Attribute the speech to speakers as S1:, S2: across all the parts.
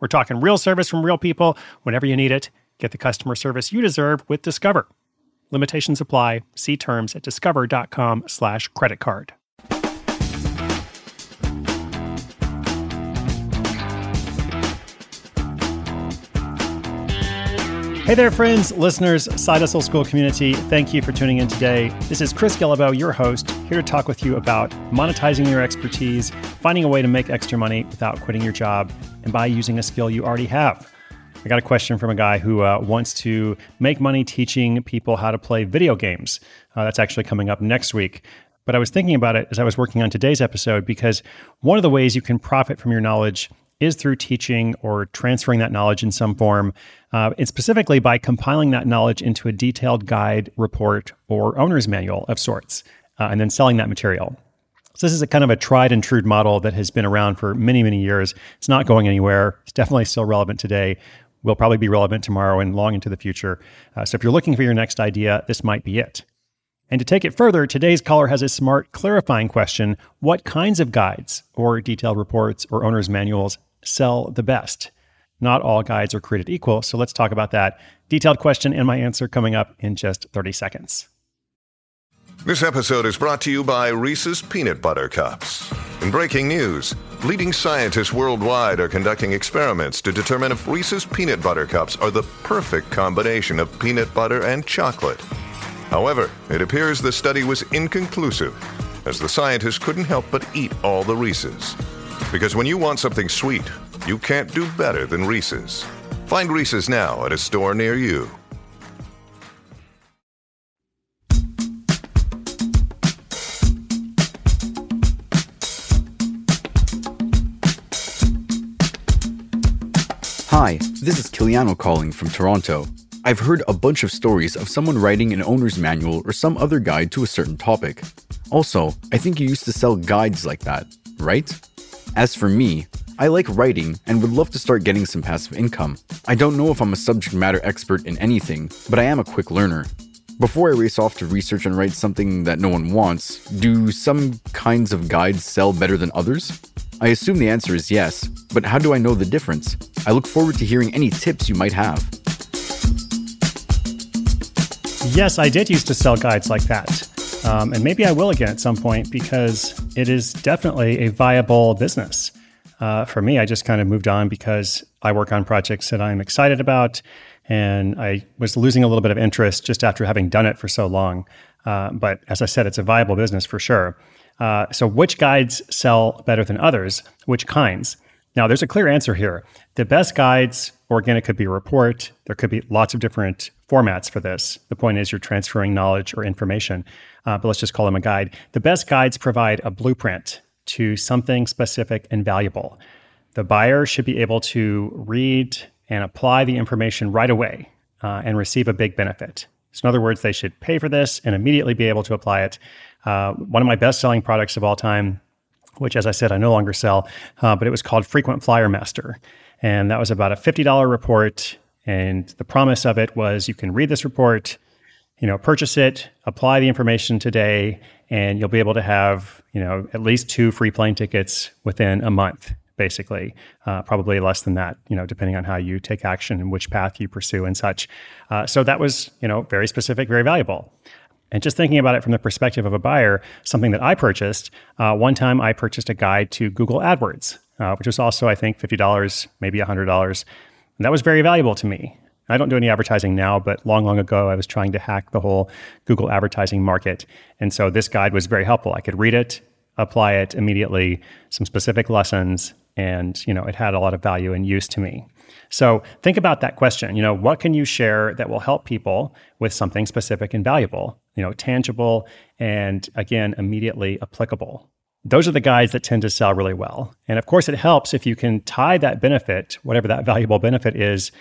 S1: We're talking real service from real people whenever you need it. Get the customer service you deserve with Discover. Limitations apply. See terms at discover.com slash credit card. Hey there, friends, listeners, Side Hustle School community. Thank you for tuning in today. This is Chris Guillebeau, your host, here to talk with you about monetizing your expertise, finding a way to make extra money without quitting your job, and by using a skill you already have. I got a question from a guy who uh, wants to make money teaching people how to play video games. Uh, that's actually coming up next week. But I was thinking about it as I was working on today's episode because one of the ways you can profit from your knowledge is through teaching or transferring that knowledge in some form, uh, and specifically by compiling that knowledge into a detailed guide, report, or owner's manual of sorts, uh, and then selling that material. So this is a kind of a tried and true model that has been around for many, many years. It's not going anywhere. It's definitely still relevant today. Will probably be relevant tomorrow and long into the future. Uh, so if you're looking for your next idea, this might be it. And to take it further, today's caller has a smart, clarifying question What kinds of guides or detailed reports or owner's manuals sell the best? Not all guides are created equal, so let's talk about that. Detailed question and my answer coming up in just 30 seconds.
S2: This episode is brought to you by Reese's Peanut Butter Cups. In breaking news, leading scientists worldwide are conducting experiments to determine if Reese's Peanut Butter Cups are the perfect combination of peanut butter and chocolate. However, it appears the study was inconclusive, as the scientists couldn't help but eat all the Reese's. Because when you want something sweet, you can't do better than Reese's. Find Reese's now at a store near you.
S3: Hi, this is Kiliano calling from Toronto. I've heard a bunch of stories of someone writing an owner's manual or some other guide to a certain topic. Also, I think you used to sell guides like that, right? As for me, I like writing and would love to start getting some passive income. I don't know if I'm a subject matter expert in anything, but I am a quick learner. Before I race off to research and write something that no one wants, do some kinds of guides sell better than others? I assume the answer is yes, but how do I know the difference? I look forward to hearing any tips you might have.
S1: Yes, I did used to sell guides like that. Um, and maybe I will again at some point because it is definitely a viable business. Uh, for me, I just kind of moved on because I work on projects that I'm excited about. And I was losing a little bit of interest just after having done it for so long. Uh, but as I said, it's a viable business for sure. Uh, so, which guides sell better than others? Which kinds? Now, there's a clear answer here. The best guides, or again, it could be a report. There could be lots of different formats for this. The point is, you're transferring knowledge or information, uh, but let's just call them a guide. The best guides provide a blueprint to something specific and valuable. The buyer should be able to read and apply the information right away uh, and receive a big benefit. So, in other words, they should pay for this and immediately be able to apply it. Uh, one of my best selling products of all time, which, as I said, I no longer sell, uh, but it was called Frequent Flyer Master. And that was about a $50 report. And the promise of it was you can read this report, you know, purchase it, apply the information today, and you'll be able to have, you know, at least two free plane tickets within a month basically, uh, probably less than that, you know, depending on how you take action and which path you pursue and such. Uh, so that was, you know, very specific, very valuable. And just thinking about it from the perspective of a buyer, something that I purchased, uh, one time I purchased a guide to Google AdWords, uh, which was also, I think, $50, maybe $100. And that was very valuable to me. I don't do any advertising now, but long, long ago, I was trying to hack the whole Google advertising market. And so this guide was very helpful. I could read it, apply it immediately, some specific lessons, and you know, it had a lot of value and use to me. So think about that question. You know, what can you share that will help people with something specific and valuable? You know, tangible and again, immediately applicable. Those are the guides that tend to sell really well. And of course, it helps if you can tie that benefit, whatever that valuable benefit is,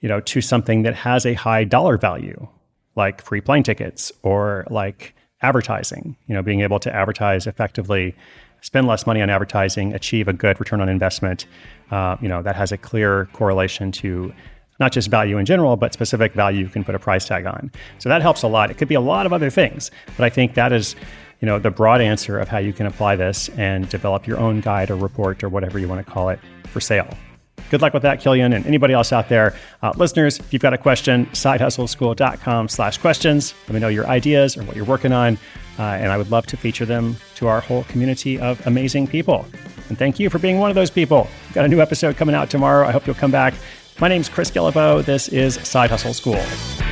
S1: you know, to something that has a high dollar value, like free plane tickets or like advertising, you know, being able to advertise effectively, spend less money on advertising, achieve a good return on investment. Uh, you know, that has a clear correlation to not just value in general, but specific value you can put a price tag on. So that helps a lot. It could be a lot of other things, but I think that is, you know, the broad answer of how you can apply this and develop your own guide or report or whatever you want to call it for sale. Good luck with that, Killian, and anybody else out there. Uh, listeners, if you've got a question, sidehustleschool.com slash questions. Let me know your ideas or what you're working on, uh, and I would love to feature them to our whole community of amazing people. And thank you for being one of those people. We've got a new episode coming out tomorrow. I hope you'll come back. My name's Chris Guillebeau. This is Side Hustle School.